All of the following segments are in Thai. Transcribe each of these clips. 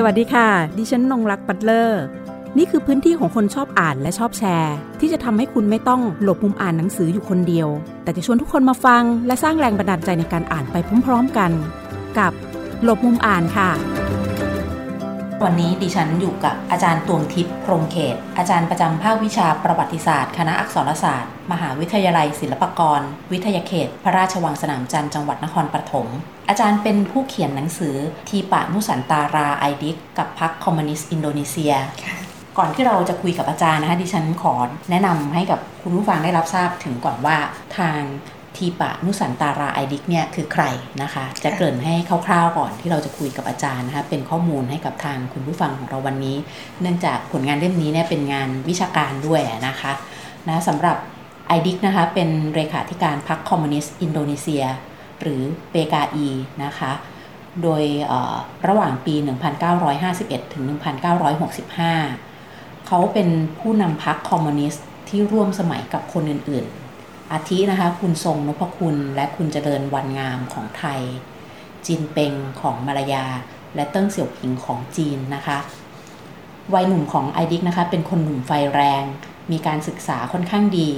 สวัสดีค่ะ ดิฉันนงรักปัตเลอร์ นี่คือพื้นที่ของคนชอบอ่านและชอบแชร์ ที่จะทำให้คุณไม่ต้องหลบมุมอ่านหนังสืออยู่คนเดียว แต่จะชวนทุกคนมาฟัง และสร้างแรงบันดาลใจในการอ่านไปพร้อมๆกัน กับหลบมุมอ่านค่ะ วันนี้ดิฉันอยู่กับอาจารย์ตวงทิพย์พรมเขต อาจารย์ประจำภาควิชาประวัติศาสตร์ คณะอักษรศาสตร์ มหาวิทยาลัยศิลปากร วิทยาเขต พระราชวังสนามจันทร์จังหวัดนครปฐมอาจารย์เป็นผู้เขียนหนังสือดีปา นูซันตาราไอดิตกับพรรคคอมมิวนิสต์อินโดนีเซียก่อนที่เราจะคุยกับอาจารย์นะคะดิฉันขอแนะนำให้กับคุณผู้ฟังได้รับทราบถึงก่อนว่าทาง ดีปา นูซันตาราไอดิตเนี่ยคือใครนะคะ จะเกริ่นให้คร่าวๆก่อนที่เราจะคุยกับอาจารย์นะคะเป็นข้อมูลให้กับทางคุณผู้ฟังของเราวันนี้ เนื่องจากผลงานเล่มนี้เนี่ยเป็นงานวิชาการด้วยนะคะนะสำหรับไอดิตนะคะเป็นเลขาธิการพรรคคอมมิวนิสต์อินโดนีเซีย หรือเปกาอีนะคะโดยระหว่างปี 1951 ถึง 1965 เขาเป็นผู้นำพรรคคอมมิวนิสต์ที่ร่วมสมัยกับคนอื่นๆ อาทินะคะคุณทรงนพคุณและคุณเจริญวรรณงามของไทย จินเปงของมาลายา และเติ้งเสี่ยวผิงของจีนนะคะวัยหนุ่มของไอดิตนะคะเป็นคนหนุ่มไฟแรง มีการศึกษาค่อนข้างดี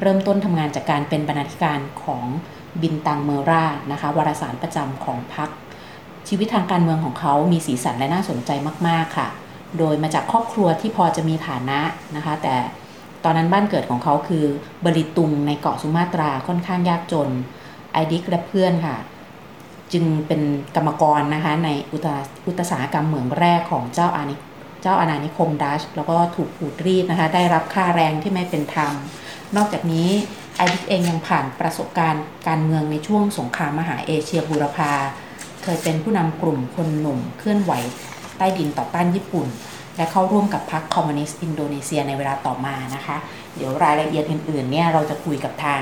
เริ่มต้นทำงานจากการเป็นบรรณาธิการของบินตังเมอร่านะคะวารสารประจำของพรรคชีวิตทางการเมืองของเขามีสีสันและน่าสนใจมาก ๆ ค่ะ โดยมาจากครอบครัวที่พอจะมีฐานะนะคะ แต่ ตอนนั้นบ้านเกิดของเขาคือบริตุงในเกาะสุมาตราค่อนข้างยากจน ไอดิกและเพื่อนค่ะ จึงเป็นกรรมกรนะคะในอุตอุตสาหกรรมเหมืองแรกของเจ้าอาณิเจ้าอาณานิคมดัตช์ แล้วก็ถูกขูดรีดนะคะ ได้รับค่าแรงที่ไม่เป็นธรรม นอกจากนี้ไอดิตเองยังผ่านประสบการณ์การเมืองในช่วงสงครามมหาเอเชียบูรพา เคยเป็นผู้นำกลุ่มคนหนุ่มเคลื่อนไหวใต้ดินต่อต้านญี่ปุ่น และเข้าร่วมกับพรรคคอมมิวนิสต์อินโดนีเซียในเวลาต่อมานะคะ เดี๋ยวรายละเอียดอื่นๆเนี่ยเราจะคุยกับทาง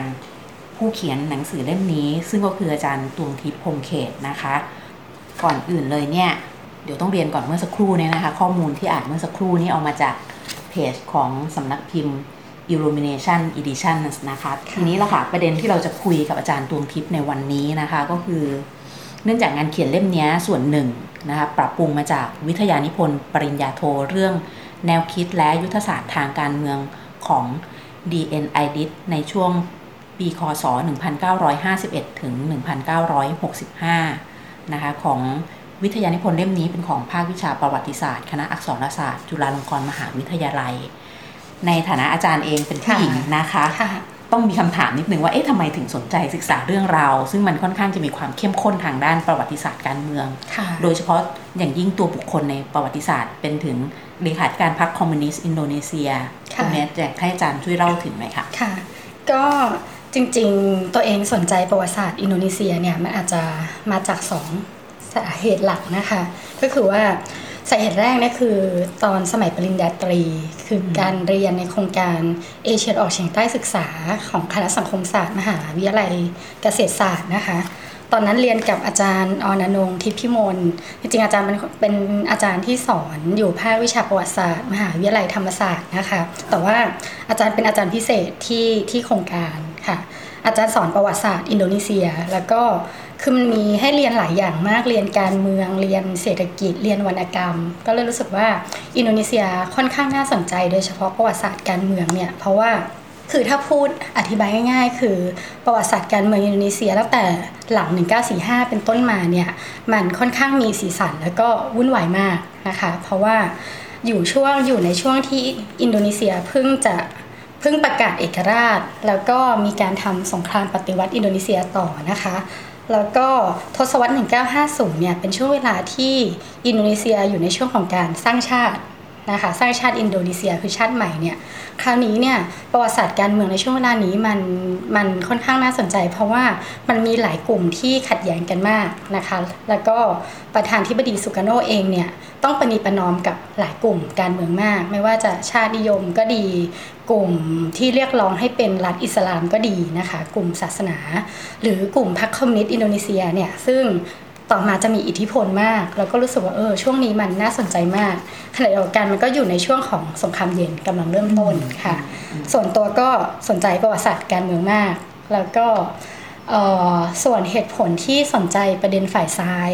ผู้เขียนหนังสือเล่มนี้ ซึ่งก็คืออาจารย์ตวงทิพย์พรมเขตนะคะ ก่อนอื่นเลยเนี่ยเดี๋ยวต้องเรียนก่อนเมื่อสักครู่เนี่ยนะคะ ข้อมูลที่อ่านเมื่อสักครู่นี้เอามาจากเพจของสำนักพิมพ์ Illumination Editions นะคะ ทีนี้ละค่ะประเด็นที่เราจะคุยกับอาจารย์ตวงทิพย์ในวันนี้นะคะก็คือ เนื่องจากงานเขียนเล่มนี้ส่วนหนึ่งนะคะปรับปรุงมาจากวิทยานิพนธ์ปริญญาโทเรื่องแนวคิดและยุทธศาสตร์ทางการเมืองของ DN i d i t ในช่วงปีคศ 1951 ถึง 1965 นะคะของวิทยานิพนธ์เล่มนี้เป็นของภาควิชาประวัติศาสตร์ คณะอักษรศาสตร์ จุฬาลงกรณ์มหาวิทยาลัย ในฐานะอาจารย์เองเป็นผู้หญิงนะคะ ต้องมีคำถามนิดนึงว่าเอ๊ะทำไมถึงสนใจศึกษาเรื่องราวซึ่งมันค่อนข้างจะมีความเข้มข้นทางด้านประวัติศาสตร์การเมือง โดยเฉพาะอย่างยิ่งตัวบุคคลในประวัติศาสตร์ เป็นถึงเลขาธิการพรรคคอมมิวนิสต์อินโดนีเซียตรงนี้อยากให้อาจารย์ช่วยเล่าถึงหน่อยค่ะค่ะ ก็จริงๆ ตัวเองสนใจประวัติศาสตร์อินโดนีเซียเนี่ยมันอาจจะมาจากสองสาเหตุหลักนะคะ ก็คือว่า สาเหตุแรกนี่คือตอนสมัยปริญญาตรี คือการเรียนในโครงการเอเชียออกเฉียงใต้ศึกษาของคณะสังคมศาสตร์มหาวิทยาลัยเกษตรศาสตร์นะคะ ตอนนั้นเรียนกับอาจารย์อรอนงค์ ทิพย์พิมลจริงๆอาจารย์เป็นเป็นอาจารย์ที่สอนอยู่ภาควิชาประวัติศาสตร์ มหาวิทยาลัยธรรมศาสตร์นะคะ แต่ว่าอาจารย์เป็นอาจารย์พิเศษที่ที่โครงการค่ะอาจารย์สอนประวัติศาสตร์อินโดนีเซีย แล้วก็ คือมันมีให้เรียนหลายอย่างมากเรียนการเมืองเรียนเศรษฐกิจเรียนวรรณกรรม ก็เลยรู้สึกว่าอินโดนีเซียค่อนข้างน่าสนใจ โดยเฉพาะประวัติศาสตร์การเมืองเนี่ยเพราะว่าคือถ้าพูดอธิบายง่าย ๆ คือประวัติศาสตร์การเมืองอินโดนีเซียตั้งแต่หลัง 1945 เป็นต้นมาเนี่ยมันค่อนข้างมีสีสันแล้วก็วุ่นวายมากนะคะ เพราะว่าอยู่ช่วงอยู่ในช่วงที่อินโดนีเซียเพิ่งจะเพิ่งประกาศเอกราช แล้วก็มีการทำสงครามปฏิวัติอินโดนีเซียต่อนะคะ แล้วก็ทศวรรษ 1950 เนี่ย เป็นช่วงเวลาที่อินโดนีเซียอยู่ในช่วงของการสร้างชาติ นะคะสร้างชาติอินโดนีเซียคือชาติใหม่เนี่ยคราวนี้เนี่ยประวัติศาสตร์การเมืองในช่วงเวลานี้มันมันค่อนข้างน่าสนใจ เพราะว่ามันมีหลายกลุ่มที่ขัดแย้งกันมากนะคะแล้วก็ประธานที่บดีสุกาโนเองเนี่ยต้องปณีประนอมกับหลายกลุ่มการเมืองมาก ไม่ว่าจะชาตินิยมก็ดีกลุ่มที่เรียกร้องให้เป็นรัฐอิสลามก็ดีนะคะกลุ่มศาสนา หรือกลุ่มพรรคคอมมิวนิสต์อินโดนีเซียเนี่ยซึ่ง ต่อมาจะมีอิทธิพลมากแล้วก็รู้สึกว่าเออช่วงนี้มันน่าสนใจมากขณะเดียวกันมันก็อยู่ในช่วงของสงครามเย็นกำลังเริ่มต้นค่ะ ส่วนตัวก็สนใจประวัติศาสตร์การเมืองมาก แล้วก็ส่วนเหตุผลที่สนใจประเด็นฝ่ายซ้าย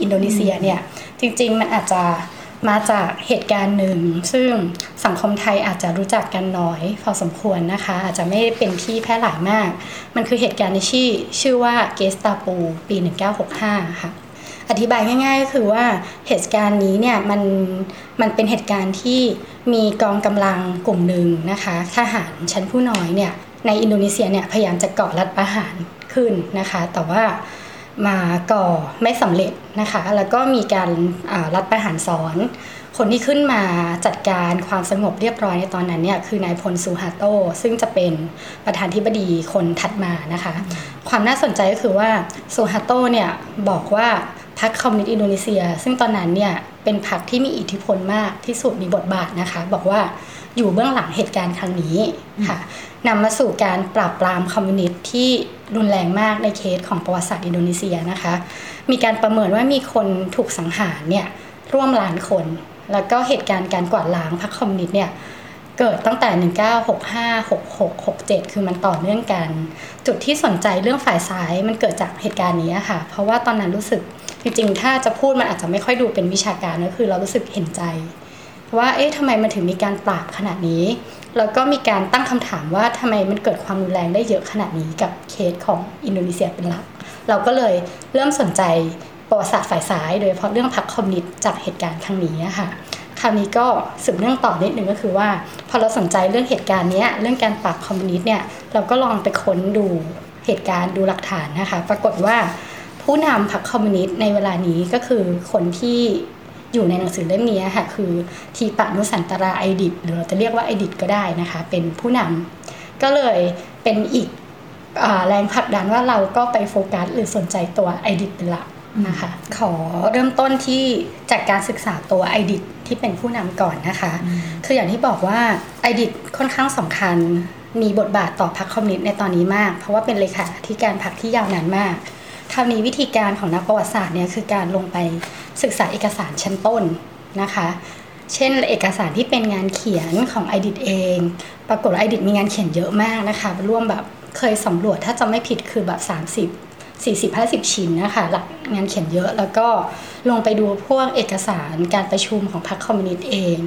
อินโดนีเซียเนี่ยจริง ๆ มันอาจจะ มาจากเหตุการณ์หนึ่ง ซึ่งสังคมไทยอาจจะรู้จักกันน้อย พอสมควรนะคะ อาจจะไม่เป็นที่แพร่หลายมาก มันคือเหตุการณ์ในชื่อชื่อว่าเกสตาปู ปี 1965 ค่ะอธิบายง่ายๆก็คือว่าเหตุการณ์นี้เนี่ยมันมันเป็นเหตุการณ์ที่มีกองกำลังกลุ่มหนึ่งนะคะทหารชั้นผู้น้อยเนี่ยในอินโดนีเซียเนี่ยพยายามจะก่อรัฐประหารขึ้นนะคะ แต่ว่า มาก่อไม่สำเร็จนะคะ แล้วก็มีการรัฐประหารซ้อนคนที่ขึ้นมาจัดการความสงบเรียบร้อยในตอนนั้นเนี่ยคือนายพลซูฮาโต ซึ่งจะเป็นประธานธิบดีคนถัดมานะคะ ความน่าสนใจก็คือว่าซูฮาโตเนี่ยบอกว่าพรรคคอมมิวนิสต์อินโดนีเซีย ซึ่งตอนนั้นเนี่ยเป็นพรรคที่มีอิทธิพลมากที่สุดมีบทบาทนะคะ บอกว่า อยู่เบื้องหลังเหตุการณ์ครั้งนี้ค่ะนำมาสู่การปราบปรามคอมมิวนิสต์ที่รุนแรงมากในเคสของประวัติศาสตร์อินโดนีเซียนะคะ มีการประเมินว่ามีคนถูกสังหารเนี่ยร่วมล้านคน แล้วก็เหตุการณ์การกวาดล้างพรรคคอมมิวนิสต์เนี่ยเกิดตั้งแต่ 1965 66 67 คือมันต่อเนื่องกัน จุดที่สนใจเรื่องฝ่ายซ้ายมันเกิดจากเหตุการณ์นี้ค่ะ เพราะว่าตอนนั้นรู้สึกจริงๆ ถ้าจะพูดมันอาจจะไม่ค่อยดูเป็นวิชาการก็คือเรารู้สึกเห็นใจ ว่าเอ๊ะทำไมมันถึงมีการปราบขนาดนี้ แล้วก็มีการตั้งคำถามว่าทำไมมันเกิดความรุนแรงได้เยอะขนาดนี้กับเคสของอินโดนีเซียเป็นหลัก เราก็เลยเริ่มสนใจประวัติศาสตร์ฝ่ายซ้าย โดยเฉพาะเรื่องพรรคคอมมิวนิสต์จากเหตุการณ์ครั้งนี้ค่ะคราวนี้ก็สืบเรื่องต่อนิดหนึ่งก็คือว่า พอเราสนใจเรื่องเหตุการณ์นี้เรื่องการปราบคอมมิวนิสต์เนี่ยเราก็ลองไปค้นดูเหตุการณ์ดูหลักฐานนะคะ ปรากฏว่าผู้นำพรรคคอมมิวนิสต์ในเวลานี้ก็คือคนที่ อยู่ในหนังสือเล่มนี้ค่ะคือดีปา นูซันตาราไอดิตหรือเราจะเรียกว่าไอดิตก็ได้นะคะ เป็นผู้นำก็เลยเป็นอีกแรงผลักดันว่าเราก็ไปโฟกัสหรือสนใจตัวไอดิตเป็นหลักนะคะขอเริ่มต้นที่จากการศึกษาตัวไอดิตที่เป็นผู้นำก่อนนะคะ คืออย่างที่บอกว่าไอดิตค่อนข้างสำคัญมีบทบาทต่อพรรคคอมมิวนิสต์ในตอนนี้มาก เพราะว่าเป็นเลขาธิการพรรคที่ยาวนานมาก คราวนี้วิธีการของนักประวัติศาสตร์เนี่ยคือการลงไปศึกษาเอกสารชั้นต้นนะคะ เช่นเอกสารที่เป็นงานเขียนของไอดิตเอง ปรากฏไอดิตมีงานเขียนเยอะมากนะคะ ร่วมแบบเคยสำรวจถ้าจะไม่ผิดคือแบบ 30 40 50 ชิ้นนะคะหลักงานเขียนเยอะแล้วก็ลงไปดูพวกเอกสารการประชุมของพรรคคอมมิวนิสต์เอง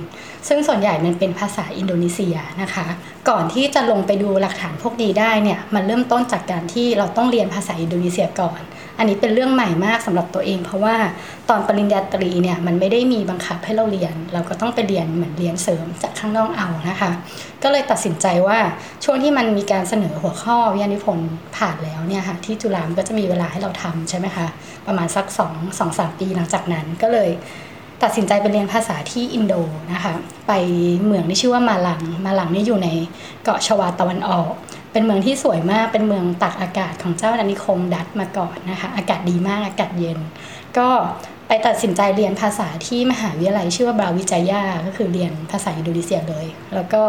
ซึ่งส่วนใหญ่มันเป็นภาษาอินโดนีเซียนะคะ ก่อนที่จะลงไปดูหลักฐานพวกนี้ได้เนี่ย มันเริ่มต้นจากการที่เราต้องเรียนภาษาอินโดนีเซียก่อน อันนี้เป็นเรื่องใหม่มากสำหรับตัวเอง เพราะว่าตอนปริญญาตรีเนี่ยมันไม่ได้มีบังคับให้เราเรียน เราก็ต้องไปเรียนเหมือนเรียนเสริมจากข้างนอกเอานะคะ ก็เลยตัดสินใจว่าช่วงที่มันมีการเสนอหัวข้อวิทยานิพนธ์ผ่านแล้วเนี่ยค่ะที่จุฬามก็จะมีเวลาให้เราทำใช่ไหมคะประมาณสัก2 2 3ปีหลังจากนั้นก็เลยตัดสินใจไปเรียนภาษาที่อินโดนะคะ ไปเมืองที่ชื่อว่ามาลัง มาลังนี่อยู่ในเกาะชวาตะวันออก เป็นเมืองที่สวยมาก เป็นเมืองตักอากาศของเจ้าอาณานิคมดัตมาก่อนนะคะ อากาศดีมาก อากาศเย็น ก็ไปตัดสินใจเรียนภาษาที่มหาวิทยาลัยชื่อว่าบราวิจัยา ก็คือเรียนภาษาอินโดนีเซียเลย แล้วก็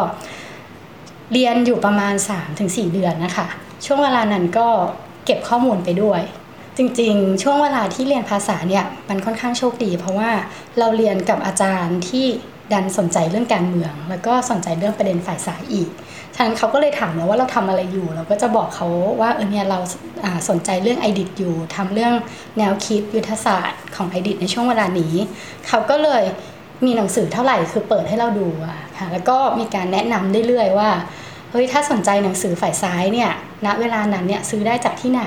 เรียนอยู่ประมาณ 3-4 เดือนนะคะ ช่วงเวลานั้นก็เก็บข้อมูลไปด้วย จริงๆ ช่วงเวลาที่เรียนภาษาเนี่ยมันค่อนข้างโชคดี เพราะว่าเราเรียนกับอาจารย์ที่ดันสนใจเรื่องการเมือง แล้วก็สนใจเรื่องประเด็นฝ่ายสายอีก ฉะนั้นเขาก็เลยถามเราว่าเราทำอะไรอยู่ เราก็จะบอกเขาว่าเออเนี่ยเราสนใจเรื่องไอดิตอยู่ทำเรื่องแนวคิดยุทธศาสตร์ของไอดิตในช่วงเวลานี้ เขาก็เลยมีหนังสือเท่าไหร่คือเปิดให้เราดูอะค่ะแล้วก็มีการแนะนำเรื่อยๆว่าเฮ้ยถ้าสนใจหนังสือฝ่ายซ้ายเนี่ยณเวลานั้นเนี่ยซื้อได้จากที่ไหน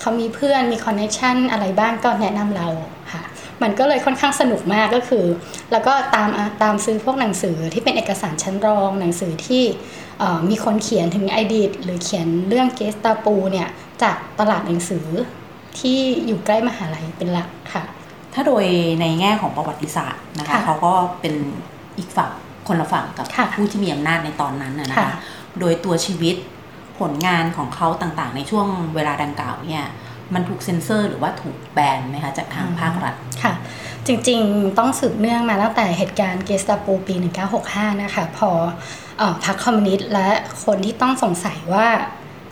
เขามีเพื่อนมีคอนเนคชันอะไรบ้างก็แนะนำเราค่ะ มันก็เลยค่อนข้างสนุกมากก็คือ แล้วก็ตามตามซื้อพวกหนังสือที่เป็นเอกสารชั้นรองหนังสือที่มีคนเขียนถึงไอดีตหรือเขียนเรื่องเกสตาปูเนี่ยจากตลาดหนังสือที่อยู่ใกล้มหาลัยเป็นหลักค่ะ ถ้าโดยในแง่ของประวัติศาสตร์นะคะเขาก็เป็นอีกฝั่งคนละฝั่งกับผู้ที่มีอำนาจในตอนนั้นนะคะโดยตัวชีวิตผลงานของเขาต่างๆ ในช่วงเวลาดังกล่าวเนี่ย มันถูกเซ็นเซอร์หรือว่าถูกแบนไหมคะจากทางภาครัฐค่ะ จริงๆต้องสืบเนื่องมาตั้งแต่เหตุการณ์เกสตาปูปี 1965 นะคะ พอพรรคคอมมิวนิสต์และคนที่ต้องสงสัยว่า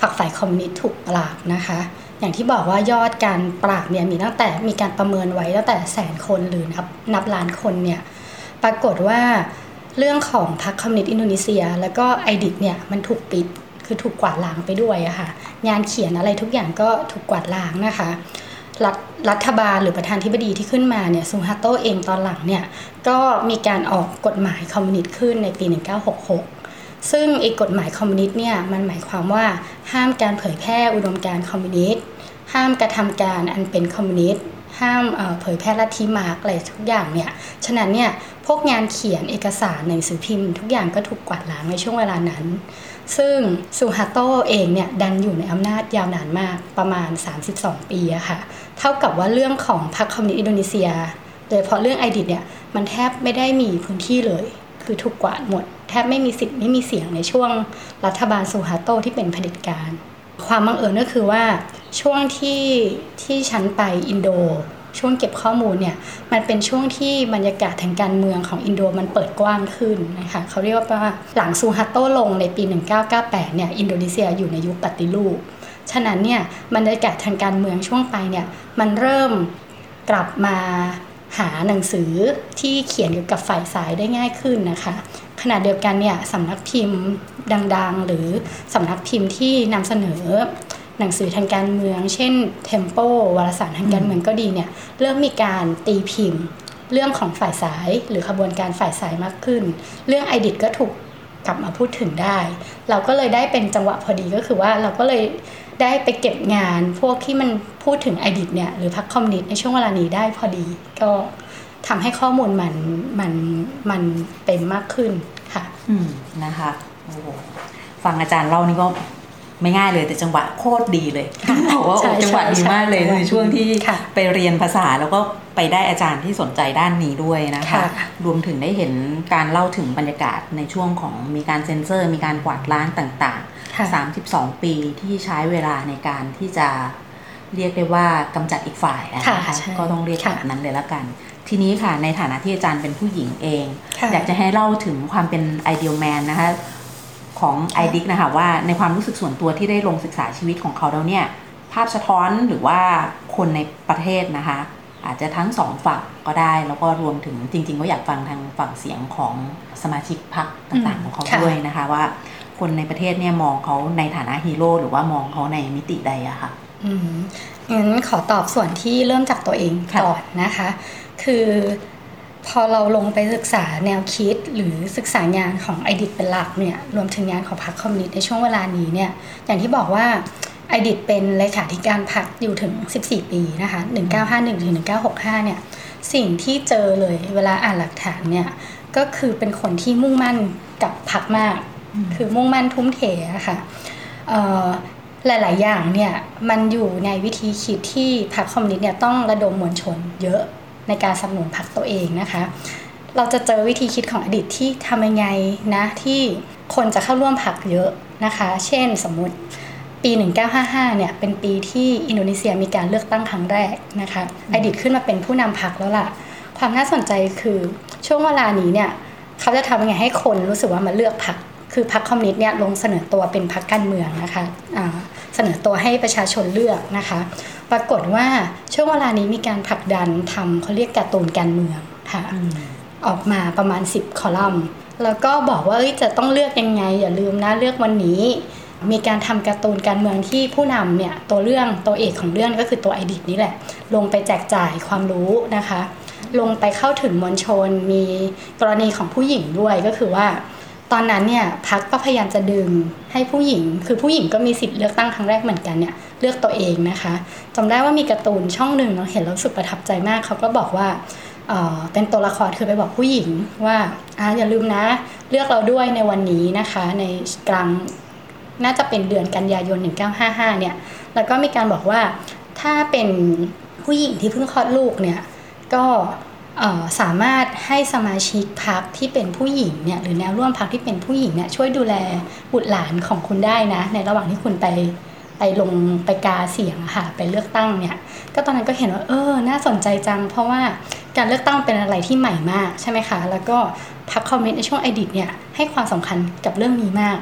พรรคฝ่ายคอมมิวนิสต์ถูกปราบนะคะ อย่างที่บอกว่ายอดการปราบเนี่ยมีตั้งแต่มีการประเมินไว้ตั้งแต่แสนคนหรือนับนับล้านคนเนี่ยปรากฏว่าเรื่องของพรรคคอมมิวนิสต์อินโดนีเซีย แล้วก็ไอดิตเนี่ยมันถูกปิด คือถูกกวาดล้างไปด้วยอะค่ะ งานเขียนอะไรทุกอย่างก็ถูกกวาดล้างนะคะรัฐรัฐบาลหรือประธานธิบดีที่ขึ้นมาเนี่ยซูฮาโตเองตอนหลังเนี่ยก็มีการออกกฎหมายคอมมิวนิสต์ขึ้นในปี 1966 ซึ่งไอ้กฎหมายคอมมิวนิสต์เนี่ยมันหมายความว่าห้ามการเผยแพร่อุดมการณ์คอมมิวนิสต์ห้ามกระทำการอันเป็นคอมมิวนิสต์ห้ามเผยแพร่ลัทธิมาร์กอะไรทุกอย่างเนี่ยฉะนั้นเนี่ยพวกงานเขียนเอกสารหนังสือพิมพ์ ทุกอย่างก็ถูกกวาดล้างในช่วงเวลานั้น ซึ่งซูฮาโตเองเนี่ยดันอยู่ในอำนาจยาวนานมากประมาณ 32 ปีอะค่ะ เท่ากับว่าเรื่องของพรรคคอมมิวนิสต์อินโดนีเซีย โดยเฉพาะเรื่องไอดิตเนี่ยมันแทบไม่ได้มีพื้นที่เลย คือถูกกวาดหมด แทบไม่มีสิทธิ์ไม่มีเสียงในช่วงรัฐบาลซูฮาโตที่เป็นเผด็จการ ความบังเอิญก็คือว่าช่วงที่ดิฉันไปอินโด ช่วงเก็บข้อมูลเนี่ยมันเป็นช่วงที่บรรยากาศทางการเมืองของอินโดมันเปิดกว้างขึ้นนะคะเขาเรียกว่าหลังซูฮาโตลงในปี 1998 เนี่ยอินโดนีเซียอยู่ในยุคปฏิรูป ฉะนั้นเนี่ยบรรยากาศทางการเมืองช่วงไปเนี่ยมันเริ่มกลับมาหาหนังสือที่เขียนเกี่ยวกับฝ่ายสายได้ง่ายขึ้นนะคะขณะเดียวกันเนี่ยสำนักพิมพ์ดัง ๆ หรือสำนักพิมพ์ที่นำเสนอ หนังสือทางการเมือง เช่น Tempo วารสารทางการเมืองก็ดีเนี่ยเริ่มมีการตีพิมพ์ เรื่องของฝ่ายสายหรือขบวนการฝ่ายสายมากขึ้น เรื่องไอดิทก็ถูกกลับมาพูดถึงได้ เราก็เลยได้เป็นจังหวะพอดีก็คือว่าเราก็เลยได้ไปเก็บงานพวกที่มันพูดถึงไอดิทเนี่ยหรือพักคอมมิวนิสต์ในช่วงเวลานี้ได้พอดี ก็ทำให้ข้อมูลมันมันมันเต็มมากขึ้นค่ะ อืมนะคะโอ้ฟังอาจารย์เล่านี่ก็ ไม่ง่ายเลยแต่จังหวะโคตรดีเลยบอกว่าจังหวะดีมากเลยในช่วงที่ไปเรียนภาษาแล้วก็ไปได้อาจารย์ที่สนใจด้านนี้ด้วยนะคะรวมถึงได้เห็นการเล่าถึงบรรยากาศในช่วงของมีการเซ็นเซอร์ มีการกวาดล้างต่างๆ 32 ปีที่ใช้เวลาในการที่จะเรียกได้ว่ากำจัดอีกฝ่ายนะคะก็ต้องเรียกแบบนั้นเลยละกัน ทีนี้ค่ะในฐานะที่อาจารย์เป็นผู้หญิงเอง อยากจะให้เล่าถึงความเป็นไอเดียลแมนนะคะ ของไอดิกนะคะว่าในความรู้สึกส่วนตัวที่ได้ลงศึกษาชีวิตของเขาแล้วเนี่ยภาพสะท้อนหรือว่าคนในประเทศนะคะ อาจจะทั้งสองฝั่งก็ได้แล้วก็รวมถึงจริง ๆ ก็อยากฟังทางฝั่งเสียงของสมาชิกพรรคต่างๆ ของเขาด้วยนะคะว่าคนในประเทศเนี่ยมองเขาในฐานะฮีโร่หรือว่ามองเขาในมิติใดอะคะ่ะอืมงั้นขอตอบส่วนที่เริ่มจากตัวเองก่อนนะคะ คือ พอเราลงไปศึกษาแนวคิดหรือศึกษางานของไอดิตเป็นหลักเนี่ยรวมถึงงานของพรรคคอมมิวนิสต์ในช่วงเวลานี้เนี่ยอย่างที่บอกว่าไอดิตเป็นเลขาธิการพรรคอยู่ถึง 14 ปีนะคะ 1951ถึง1965 เนี่ยสิ่งที่เจอเลยเวลาอ่านหลักฐานเนี่ยก็คือเป็นคนที่มุ่งมั่นกับพรรคมาก คือมุ่งมั่นทุ่มเทอะค่ะหลาย ๆ อย่างเนี่ยมันอยู่ในวิธีคิดที่พรรคคอมมิวนิสต์เนี่ยต้องระดมมวลชนเยอะ ในการสนับสนุนพรรคตัวเองนะคะ เราจะเจอวิธีคิดของอดีตที่ทำยังไงนะที่คนจะเข้าร่วมพรรคเยอะนะคะ เช่นสมมุติปี 1955 เนี่ย เป็นปีที่อินโดนีเซียมีการเลือกตั้งครั้งแรกนะคะอดีตขึ้นมาเป็นผู้นำพรรคแล้วล่ะ ความน่าสนใจคือช่วงเวลานี้เนี่ยเขาจะทำยังไงให้คนรู้สึกว่ามาเลือกพรรคคือพรรคคอมมิวนิสต์เนี่ยลงเสนอตัวเป็นพรรคการเมืองนะคะะ เสนอตัวให้ประชาชนเลือกนะคะ ปรากฏว่าช่วงเวลานี้มีการผลักดันทำเขาเรียกการ์ตูนการเมืองค่ะออกมาประมาณ 10 คอลัมน์ แล้วก็บอกว่าจะต้องเลือกยังไง อย่าลืมนะเลือกวันนี้ มีการทำการ์ตูนการเมืองที่ผู้นำเนี่ยตัวเรื่องตัวเอกของเรื่องก็คือตัวไอดิตนี่แหละ ลงไปแจกจ่ายความรู้นะคะ ลงไปเข้าถึงมวลชนมีกรณีของผู้หญิงด้วยก็คือว่า ตอนนั้นเนี่ยพักก็พยายามจะดึงให้ผู้หญิง คือผู้หญิงก็มีสิทธิ์เลือกตั้งครั้งแรกเหมือนกันเนี่ยเลือกตัวเองนะคะจำได้ว่ามีการ์ตูนช่องหนึ่งเราเห็นแล้วสึกประทับใจมากเขาก็บอกว่าเป็นตัวละครคือไปบอกผู้หญิงว่าอ่าอย่าลืมนะ เลือกเราด้วยในวันนี้นะคะ ในกลางน่าจะเป็นเดือนกันยายน 1955 เนี่ย แล้วก็มีการบอกว่าถ้าเป็นผู้หญิงที่เพิ่งคลอดลูกเนี่ย ก็ สามารถให้สมาชิกพักที่เป็นผู้หญิงเนี่ยหรือแนวร่วมพักที่เป็นผู้หญิงเนี่ยช่วยดูแลบุตรหลานของคุณได้นะ ในระหว่างที่คุณไปไปลงไปกาเสียงค่ะไปเลือกตั้งเนี่ยก็ตอนนั้นก็เห็นว่าเออน่าสนใจจัง เพราะว่าการเลือกตั้งเป็นอะไรที่ใหม่มากใช่ไหมคะแล้วก็พักคอมเมนต์ในช่วงอดิตเนี่ยให้ความสำคัญกับเรื่องนี้มาก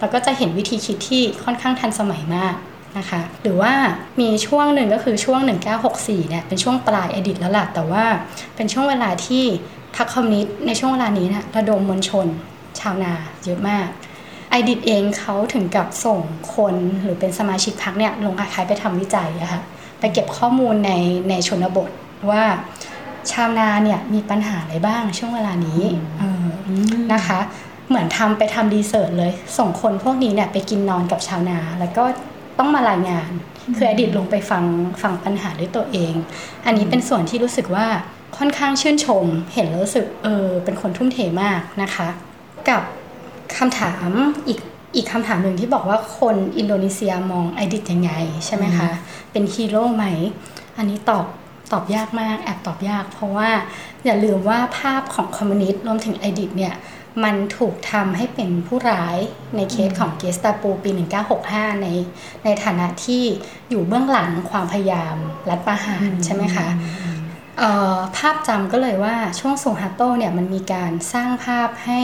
แล้วก็จะเห็นวิธีคิดที่ค่อนข้างทันสมัยมาก นะคะ หรือว่ามีช่วงหนึ่งก็คือช่วง 1964เนี่ยเป็นช่วงปลายอดีตแล้วล่ะแต่ว่าเป็นช่วงเวลาที่พรรคคอมมิวนิสต์ในช่วงเวลานี้นะระดมมวลชนชาวนาเยอะมากไอดิตเองเขาถึงกับส่งคนหรือเป็นสมาชิกพรรคเนี่ยลงคล้ายไปทำวิจัยอะคะ่ะไปเก็บข้อมูลในในชนบทว่าชาวนาเนี่ยมีปัญหาอะไรบ้างช่วงเวลานี้นะคะ เหมือนทำไปทำดีเซิร์ตเลย ส่งคนพวกนี้เนี่ยไปกินนอนกับชาวนา แล้วก็ ต้องมารายงาน คืออดีตลงไปฟังฟังปัญหาด้วยตัวเอง อันนี้เป็นส่วนที่รู้สึกว่าค่อนข้างชื่นชม เห็นแล้วรู้สึกเออเป็นคนทุ่มเทมากนะคะ กับคำถามอีกอีกคำถามหนึ่งที่บอกว่าคนอินโดนีเซียมองไอดิตยังไงใช่ไหมคะ เป็นฮีโร่ไหม อันนี้ตอบตอบยากมาก แอบตอบยาก เพราะว่าอย่าลืมว่าภาพของคอมมิวนิสต์รวมถึงไอดิตเนี่ย มันถูกทำให้เป็นผู้ร้ายในเคสของเกสตาปูปี 1965 ในในฐานะที่อยู่เบื้องหลังความพยายามรัฐประหารใช่ไหมคะภาพจำก็เลยว่าช่วงซูฮาโตเนี่ยมันมีการสร้างภาพให้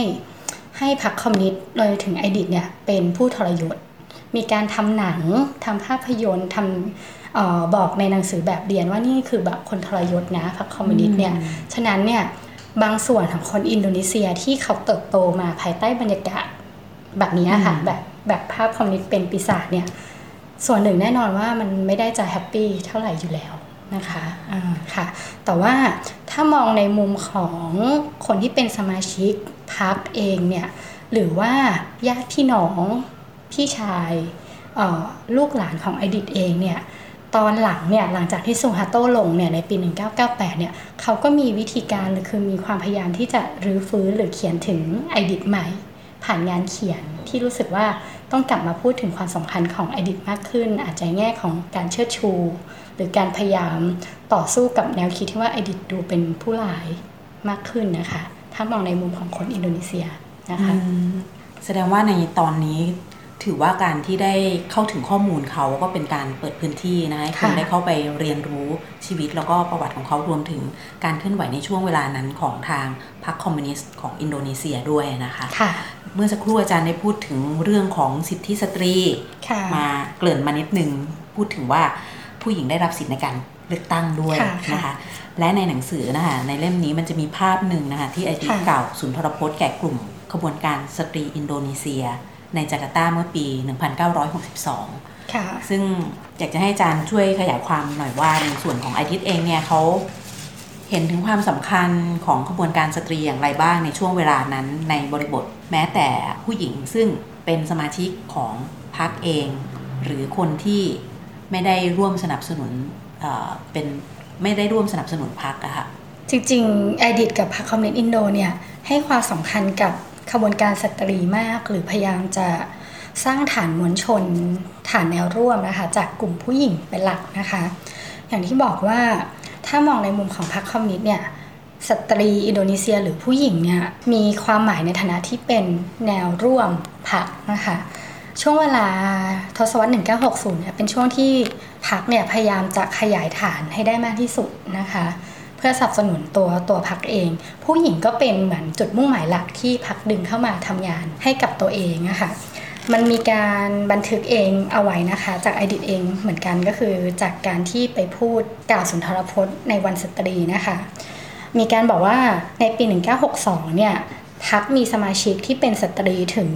ให้พรรคคอมมิวนิสต์รวมถึงไอดิตเนี่ยเป็นผู้ทรยศ มีการทำหนังทำภาพยนตร์ทำออบอกในหนังสือแบบเรียนว่านี่คือแบบคนทรยศนะพรรคคอมมิวนิสต์เนี่ยฉะนั้นเนี่ย บางส่วนของคนอินโดนีเซียที่เขาเติบโตมาภายใต้บรรยากาศแบบนี้ค่ะแบบแบบภาพคอมมิวนิสต์เป็นปีศาจเนี่ย ส่วนหนึ่งแน่นอนว่ามันไม่ได้จะ happy เท่าไหร่อยู่แล้วนะคะอ่าค่ะ แต่ว่าถ้ามองในมุมของคนที่เป็นสมาชิกพรรคเองเนี่ย หรือว่าญาติพี่น้องพี่ชายลูกหลานของไอดิตเองเนี่ย ตอนหลังเนี่ยหลังจากที่ซูฮาโตลงเนี่ยในปี 1998 เนี่ยเขาก็มีวิธีการหรือคือมีความพยายามที่จะรื้อฟื้นหรือเขียนถึงไอดิตใหม่ ผ่านงานเขียนที่รู้สึกว่าต้องกลับมาพูดถึงความสำคัญของไอดิตมากขึ้น อาจจะแง่ของการเชิดชู หรือการพยายามต่อสู้กับแนวคิดที่ว่าไอดิตดูเป็นผู้ร้ายมากขึ้นนะคะ ถ้ามองในมุมของคนอินโดนีเซียนะคะแสดงว่าในตอนนี้ ถือว่าการที่ได้เข้าถึงข้อมูลเขาก็เป็นการเปิดพื้นที่นะให้คนได้เข้าไปเรียนรู้ชีวิตแล้วก็ประวัติของเขารวมถึงการเคลื่อนไหวในช่วงเวลานั้นของทางพรรคคอมมิวนิสต์ของอินโดนีเซียด้วยนะคะคะเมื่อสักครู่อาจารย์ได้พูดถึงเรื่องของสิทธิสตรี มาเกริ่นมานิดนึงพูดถึงว่าผู้หญิงได้รับสิทธิในการเลือกตั้งด้วยนะคะและในหนังสือนะคะในเล่มนี้มันจะมีภาพหนึ่งนะคะที่ไอดิตกล่าวสุนทรพจน์แก่กลุ่มขบวนการสตรีอินโดนีเซีย ในจาการ์ตาเมื่อปี 1962 ค่ะ ซึ่งอยากจะให้อาจารย์ช่วยขยายความหน่อยว่าในส่วนของไอดิตเองเนี่ยเขาเห็นถึงความสำคัญของขบวนการสตรีอย่างไรบ้างในช่วงเวลานั้นในบริบทแม้แต่ผู้หญิงซึ่งเป็นสมาชิกของพรรคเอง หรือคนที่ไม่ได้ร่วมสนับสนุนเป็นไม่ได้ร่วมสนับสนุนพรรคอะค่ะจริงๆไอดิตกับพรรคคอมมิวนิสต์อินโดเนี่ยให้ความสำคัญกับ ขบวนการสตรีมาก หรือพยายามจะสร้างฐานมวลชน ฐานแนวร่วมนะคะจากกลุ่มผู้หญิงเป็นหลักนะคะ อย่างที่บอกว่าถ้ามองในมุมของพรรคคอมมิวนิสต์เนี่ยสตรีอินโดนีเซียหรือผู้หญิงเนี่ยมีความหมายในฐานะที่เป็นแนวร่วมพรรคนะคะช่วงเวลาทศวรรษ 1960 เนี่ยเป็นช่วงที่พรรคเนี่ยพยายามจะขยายฐานให้ได้มากที่สุดนะคะ พื่อสนับสนุนตัวตัวพักเอง ผู้หญิงก็เป็นเหมือนจุดมุ่งหมายหลักที่พักดึงเข้ามาทำงานให้กับตัวเองนะคะมันมีการบันทึกเองเอาไว้นะคะ จากไอดิตเองเหมือนกันก็คือจากการที่ไปพูดกล่าวสุนทรพจน์ในวันสตรีนะคะ มีการบอกว่าในปี 1962 เนี่ยพักมีสมาชิกที่เป็นสตรีถึง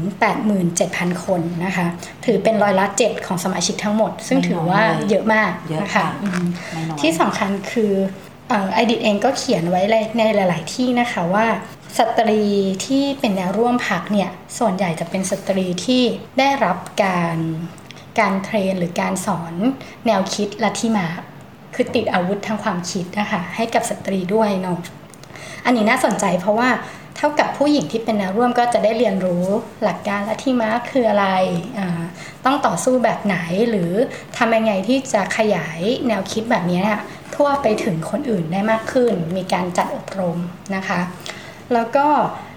87,000 คนนะคะ ถือเป็นร้อยละเจ็ดของสมาชิกทั้งหมด ซึ่งถือว่าเยอะมากนะคะที่สำคัญคือ ไอดิตเองก็เขียนไว้ในหลาย ๆ ที่นะคะว่าสตรีที่เป็นแนวร่วมพรรคเนี่ยส่วนใหญ่จะเป็นสตรีที่ได้รับการการ train หรือการสอนแนวคิดลัทธิมาร์กซ์คือติดอาวุธทางความคิดนะคะให้กับสตรีด้วยเนาะอันนี้น่าสนใจเพราะว่าเท่ากับผู้หญิงที่เป็นแนวร่วมก็จะได้เรียนรู้หลักการลัทธิมาร์กซ์คืออะไรต้องต่อสู้แบบไหนหรือทำยังไงที่จะขยายแนวคิดแบบนี้ ทั่วไปถึงคนอื่นได้มากขึ้น มีการจัดอบรมนะคะ แล้วก็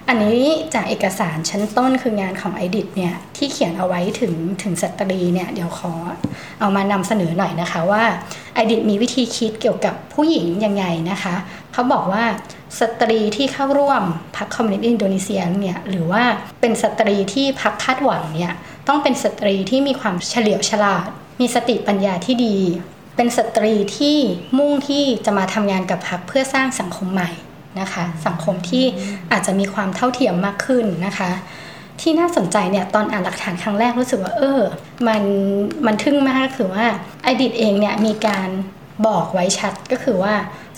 อันนี้จากเอกสารชั้นต้นคืองานของไอดิตเนี่ยที่เขียนเอาไว้ถึงถึงสตรีเนี่ยเดี๋ยวขอเอามานำเสนอหน่อยนะคะว่าไอดิตมีวิธีคิดเกี่ยวกับผู้หญิงยังไงนะคะเขาบอกว่าสตรีที่เข้าร่วมพรรคคอมมิวนิสต์อินโดนีเซียเนี่ยหรือว่าเป็นสตรีที่พรรคคาดหวังเนี่ยต้องเป็นสตรีที่มีความเฉลียวฉลาด มีสติปัญญาที่ดี เป็นสตรีที่มุ่งที่จะมาทำงานกับพรรคเพื่อสร้างสังคมใหม่นะคะ สังคมที่อาจจะมีความเท่าเทียมมากขึ้นนะคะ ที่น่าสนใจเนี่ยตอนอ่านหลักฐานครั้งแรกรู้สึกว่าเออมันมันทึ่งมากคือว่าไอดิตเองเนี่ยมีการบอกไว้ชัดก็คือว่า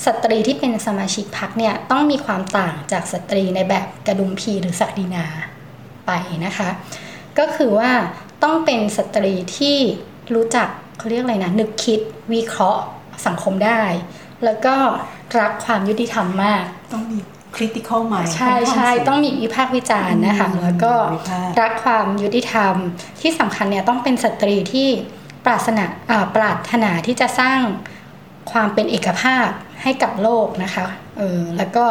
สตรีที่เป็นสมาชิกพรรคเนี่ยต้องมีความต่างจากสตรีในแบบกระฎุมพีหรือศักดินาไปนะคะ ก็คือว่าต้องเป็นสตรีที่รู้จัก เขาเรียกอะไรนะนึกคิดวิเคราะห์สังคมได้ แล้วก็รักความยุติธรรมมาก ต้องมี critical mind ใช่ใช่ต้องมีวิพากษ์วิจารณ์นะคะ แล้วก็รักความยุติธรรมที่สำคัญเนี่ยต้องเป็นสตรีที่ปรารถนาปรารถนาที่จะสร้างความเป็นเอกภาพให้กับโลกนะคะเออแล้วก็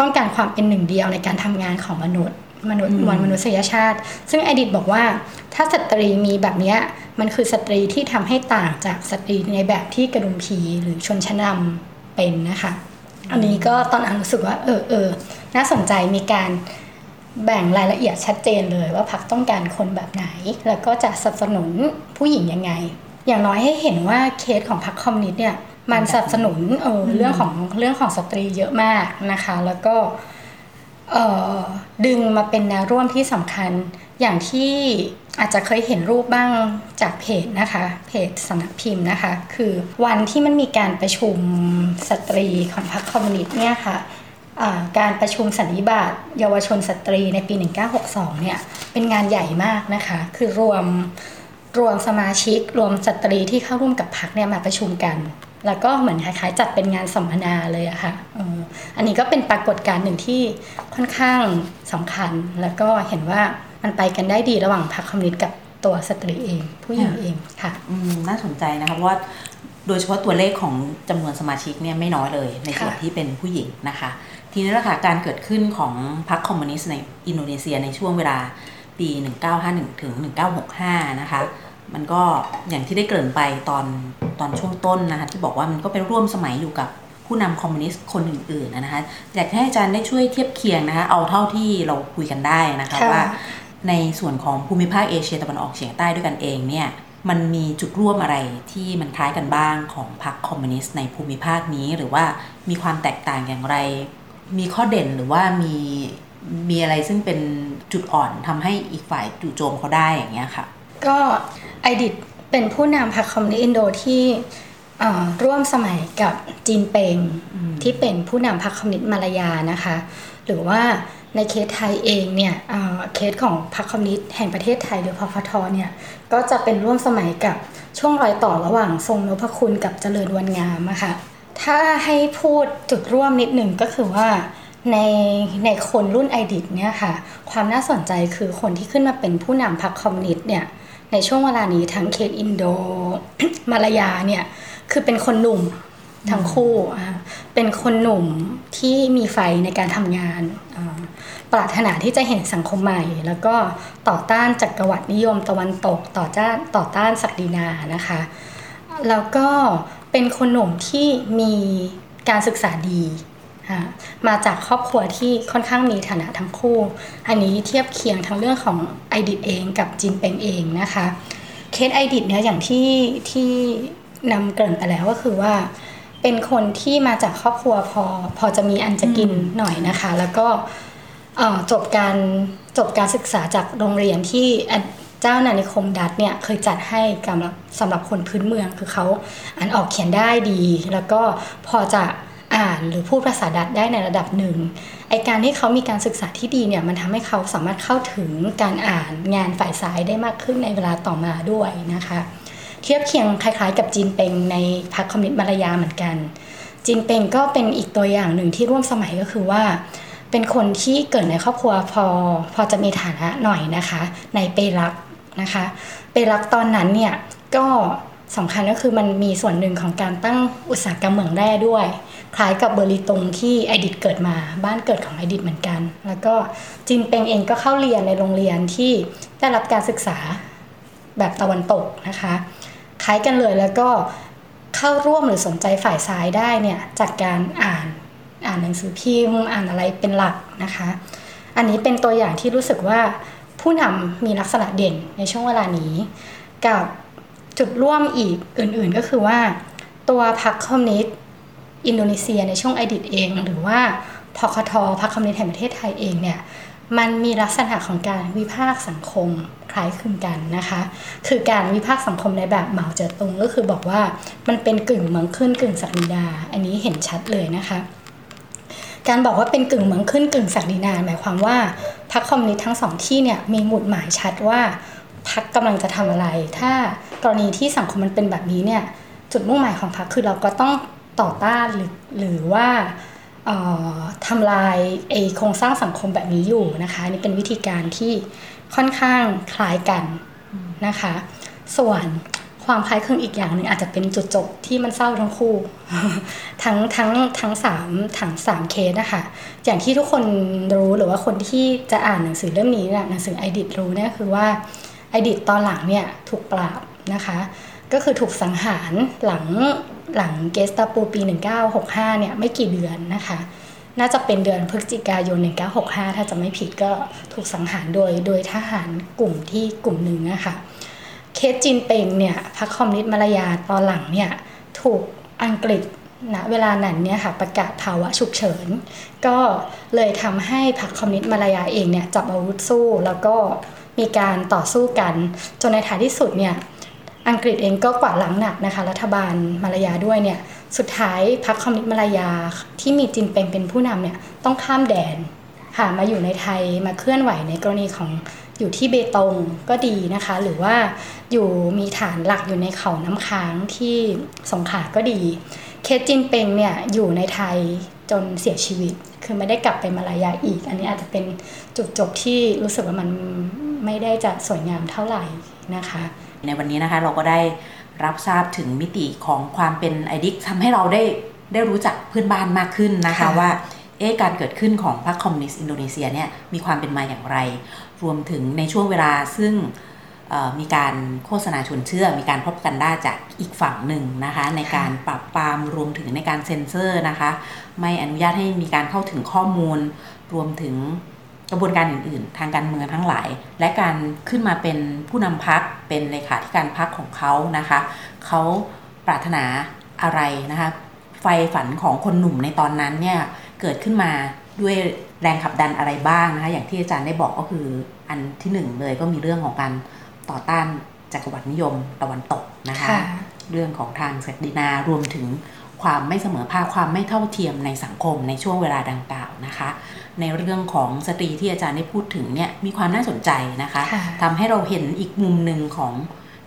ต้องการความเป็นหนึ่งเดียวในการทำงานของมนุษย์ มนุษย์มวลมนุษยชาติ ซึ่งไอดิตบอกว่า ถ้าสตรีมีแบบนี้มันคือสตรีที่ทำให้ต่างจากสตรีในแบบที่กระฎุมพีหรือชนชั้นนำเป็นนะคะ อันนี้ก็ตอนอ่านรู้สึกว่า เออเออน่าสนใจมีการแบ่งรายละเอียดชัดเจนเลยว่าพรรคต้องการคนแบบไหน แล้วก็จะสนับสนุนผู้หญิงยังไง อย่างน้อยให้เห็นว่าเคสของพรรคคอมมิวนิสต์เนี่ยมันสนับสนุนเออเรื่องของเรื่องของสตรีเยอะมากนะคะ แล้วก็เออ ดึงมาเป็นแนวร่วมที่สำคัญ อย่างที่อาจจะเคยเห็นรูปบ้างจากเพจนะคะ เพจสำนักพิมพ์นะคะ คือวันที่มันมีการประชุมสตรีของพรรคคอมมิวนิสต์เนี่ยค่ะการประชุมสันนิบาตเยาวชนสตรีในปี 1962 เนี่ย เป็นงานใหญ่มากนะคะ คือรวมรวมสมาชิก รวมสตรีที่เข้าร่วมกับพรรคเนี่ยมาประชุมกัน แล้วก็เหมือนคล้ายๆจัดเป็นงานสัมมนาเลยอะค่ะอันนี้ก็เป็นปรากฏการณ์หนึ่งที่ค่อนข้างสำคัญ แล้วก็เห็นว่ามันไปกันได้ดีระหว่างพรรคคอมมิวนิสต์กับตัวสตรีเอง ผู้หญิงเองค่ะน่าสนใจนะคะว่าโดยเฉพาะตัวเลขของจำนวนสมาชิกเนี่ยไม่น้อยเลยในส่วนที่เป็นผู้หญิงนะคะ ทีนี้ละค่ะการเกิดขึ้นของพรรคคอมมิวนิสต์ในอินโดนีเซียในช่วงเวลาปี 1951 ถึง 1965 นะคะ มันก็อย่างที่ได้เกริ่นไปตอนตอนช่วงต้นนะคะที่บอกว่ามันก็เป็นร่วมสมัยอยู่กับผู้นำคอมมิวนิสต์คนอื่นๆนะคะอยากให้อาจารย์ได้ช่วยเทียบเคียงนะคะเอาเท่าที่เราคุยกันได้นะคะว่า ในส่วนของภูมิภาคเอเชียตะวันออกเฉียงใต้ด้วยกันเองเนี่ยมันมีจุดร่วมอะไรที่มันคล้ายกันบ้างของพรรคคอมมิวนิสต์ในภูมิภาคนี้ หรือว่ามีความแตกต่างอย่างไร มีข้อเด่นหรือว่ามีมีอะไรซึ่งเป็นจุดอ่อนทำให้อีกฝ่ายจู่โจมเขาได้อย่างเงี้ยค่ะ ก็ไอดิตเป็นผู้นำพรรคคอมมิวนิสต์อินโดที่ร่วมสมัยกับจีนเปงที่เป็นผู้นำพรรคคอมมิวนิสต์มาลายานะคะ หรือว่าในเคสไทยเองเนี่ยเคสของพรรคคอมมิวนิสต์แห่งประเทศไทยหรือพคทเนี่ยก็จะเป็นร่วมสมัยกับช่วงรอยต่อระหว่างทรงนพคุณกับเจริญวรรณงามอะค่ะถ้าให้พูดจุดร่วมนิดหนึ่งก็คือว่าในในคนรุ่นไอดิตเนี่ยค่ะความน่าสนใจคือคนที่ขึ้นมาเป็นผู้นำพรรคคอมมิวนิสต์เนี่ย ในช่วงเวลานี้ทั้งเคสอินโดมาลายาเนี่ยคือเป็นคนหนุ่มทั้งคู่ เป็นคนหนุ่มที่มีไฟในการทำงาน ปรารถนาที่จะเห็นสังคมใหม่ แล้วก็ต่อต้านจักรวรรดินิยมตะวันตกต่อต้านต่อต้านศักดินานะคะ แล้วก็เป็นคนหนุ่มที่มีการศึกษาดี มาจากครอบครัวที่ค่อนข้างมีฐานะทั้งคู่ อันนี้เทียบเคียงทั้งเรื่องของไอดิตเองกับจีนเปงเองนะคะ เคสไอดิตเนี่ยอย่างที่ที่นำเกริ่นไปแล้วก็คือว่า เป็นคนที่มาจากครอบครัวพอพอจะมีอันจะกินหน่อยนะคะ แล้วก็จบการจบการศึกษาจากโรงเรียนที่เจ้านานิคมดัตเนี่ยเคยจัดให้กับสำหรับคนพื้นเมือง คือเขาอ่านออกเขียนได้ดี แล้วก็พอจะ อ่านหรือพูดภาษาดัตได้ในระดับหนึ่งไอการที่เขามีการศึกษาที่ดีเนี่ยมันทำให้เขาสามารถเข้าถึงการอ่านงานฝ่ายซ้ายได้มากขึ้นในเวลาต่อมาด้วยนะคะ เทียบเคียงคล้ายๆ กับจีนเปงในพรรคคอมมิวนิสต์มาลายาเหมือนกัน จีนเปงก็เป็นอีกตัวอย่างหนึ่งที่ร่วมสมัยก็คือว่า เป็นคนที่เกิดในครอบครัวพอพอจะมีฐานะหน่อยนะคะ ในเปรักนะคะเปรักตอนนั้นเนี่ยก็สำคัญก็คือมันมีส่วนหนึ่งของการตั้งอุตสาหกรรมเหมืองแร่ด้วย คล้ายกับเบอร์ลีตงที่ไอดิตเกิดมาบ้านเกิดของไอดิตเหมือนกัน แล้วก็จีนเปงเองก็เข้าเรียนในโรงเรียนที่ได้รับการศึกษาแบบตะวันตกนะคะ คล้ายกันเลยแล้วก็เข้าร่วมหรือสนใจฝ่ายซ้ายได้เนี่ยจากการอ่านอ่านหนังสือพิมพ์อ่านอะไรเป็นหลักนะคะ อันนี้เป็นตัวอย่างที่รู้สึกว่าผู้นำมีลักษณะเด่นในช่วงเวลานี้ กับจุดร่วมอีกอื่นๆก็คือว่า ตัวพรรคคอมมิวนิสต์ อินโดนีเซียในช่วงไอดิตเอง หรือว่าพคทพรรคคอมมิวนิสต์แห่งประเทศไทยเองเนี่ยมันมีลักษณะของการวิพากษ์สังคมคล้ายคลึงกันนะคะ คือการวิพากษ์สังคมในแบบเหมาเจ๋อตุงก็คือบอกว่ามันเป็นกึ่งเมืองขึ้นกึ่งศักดินา อันนี้เห็นชัดเลยนะคะ การบอกว่าเป็นกึ่งเมืองขึ้นกึ่งศักดินา หมายความว่าพรรคคอมมิวนิสต์ทั้งสองที่เนี่ยมีหมุดหมายชัดว่าพรรคกำลังจะทำอะไร ถ้ากรณีที่สังคมมันเป็นแบบนี้เนี่ยจุดมุ่งหมายของพรรคคือเราก็ต้อง ต่อต้านหรือหรือว่าทำลายไอโครงสร้างสังคมแบบนี้อยู่นะคะนี่เป็นวิธีการที่ค่อนข้างคล้ายกันนะคะ ส่วนความคล้ายคลึงอีกอย่างหนึ่งอาจจะเป็นจุดจบที่มันเศร้าทั้งคู่ ทั้งทั้งทั้งสามทั้งสามเคสนะคะอย่างที่ทุกคนรู้หรือว่าคนที่จะอ่านหนังสือเล่มนี้นะหนังสือไอดิตรู้เนี่ยคือว่าไอดิตตอนหลังเนี่ยถูกปราบนะคะ ก็คือถูกสังหารหลังหลังเกสตาปูปี 1965 เนี่ยไม่กี่เดือนนะคะ น่าจะเป็นเดือนพฤศจิกายน 1965 ถ้าจะไม่ผิดก็ถูกสังหารโดยโดยทหารกลุ่มที่กลุ่มหนึ่งนะคะเคสจีนเปงเนี่ยพรรคคอมมิวนิสต์มาลายาตอนหลังเนี่ยถูกอังกฤษณเวลานั้นเนี่ยค่ะประกาศภาวะฉุกเฉิน ก็เลยทำให้พรรคคอมมิวนิสต์มาลายาเองเนี่ยจับอาวุธสู้แล้วก็มีการต่อสู้กัน จนในท้ายที่สุดเนี่ย อังกฤษเองก็กวาดล้างหนักนะคะ รัฐบาลมาลายาด้วยเนี่ยสุดท้ายพรรคคอมมิวนิสต์มาลายาที่มีจินเปงเป็นผู้นำเนี่ยต้องข้ามแดนค่ะมาอยู่ในไทยมาเคลื่อนไหวในกรณีของอยู่ที่เบตงก็ดีนะคะ หรือว่าอยู่มีฐานหลักอยู่ในเขาน้ำค้างที่สงขลาก็ดี เคสจินเปงเนี่ยอยู่ในไทยจนเสียชีวิต คือไม่ได้กลับไปมาลายาอีก อันนี้อาจจะเป็นจุดจบที่รู้สึกว่ามันไม่ได้จะสวยงามเท่าไหร่นะคะ ในวันนี้นะคะเราก็ได้รับทราบถึงมิติของความเป็นไอดิตทำให้เราได้ได้รู้จักเพื่อนบ้านมากขึ้นนะคะว่าเอ๊การเกิดขึ้นของพรรคคอมมิวนิสต์อินโดนีเซียเนี่ยมีความเป็นมาอย่างไร รวมถึงในช่วงเวลาซึ่งมีการโฆษณาชวนเชื่อ มีการพบกันได้จากอีกฝั่งหนึ่งนะคะ ในการปราบปรามรวมถึงในการเซ็นเซอร์นะคะ ไม่อนุญาตให้มีการเข้าถึงข้อมูล รวมถึง กระบวนการอื่น ๆ ทางการเมืองทั้งหลาย และการขึ้นมาเป็นผู้นำพักเป็นเลขาธิการพักของเขานะคะเขาปรารถนาอะไรนะคะไฟฝันของคนหนุ่มในตอนนั้นเนี่ยเกิดขึ้นมาด้วยแรงขับดันอะไรบ้างนะคะอย่างที่อาจารย์ได้บอกก็คืออันที่หนึ่งเลยก็มีเรื่องของการต่อต้านจักรวรรดินิยมตะวันตกนะคะ เรื่องของทางศักดินารวมถึง ความไม่เสมอภาคความไม่เท่าเทียมในสังคมในช่วงเวลาดังกล่าวนะคะ ในเรื่องของสตรีที่อาจารย์ได้พูดถึงเนี่ยมีความน่าสนใจนะคะทำให้เราเห็นอีกมุมหนึ่งของ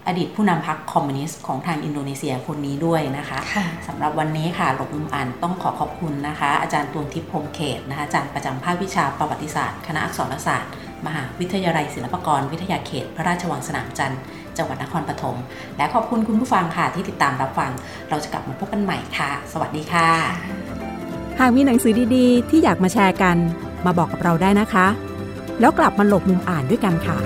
อดีตผู้นำพรรคคอมมิวนิสต์ของทางอินโดนีเซียคนนี้ด้วยนะคะสำหรับวันนี้ค่ะหลบมุมอ่านต้องขอขอบคุณนะคะ อาจารย์ตวงทิพย์พงเขตนะคะอาจารย์ประจำภาควิชาประวัติศาสตร์ คณะอักษรศาสตร์ มหาวิทยาลัยศิลปากรวิทยาเขต พระราชวังสนามจันทร์ จังหวัดนครปฐม และขอบคุณคุณผู้ฟังค่ะที่ติดตามรับฟัง เราจะกลับมาพบกันใหม่ค่ะ สวัสดีค่ะ หากมีหนังสือดีๆ ที่อยากมาแชร์กัน มาบอกกับเราได้นะคะ แล้วกลับมาหลบมุมอ่านด้วยกันค่ะ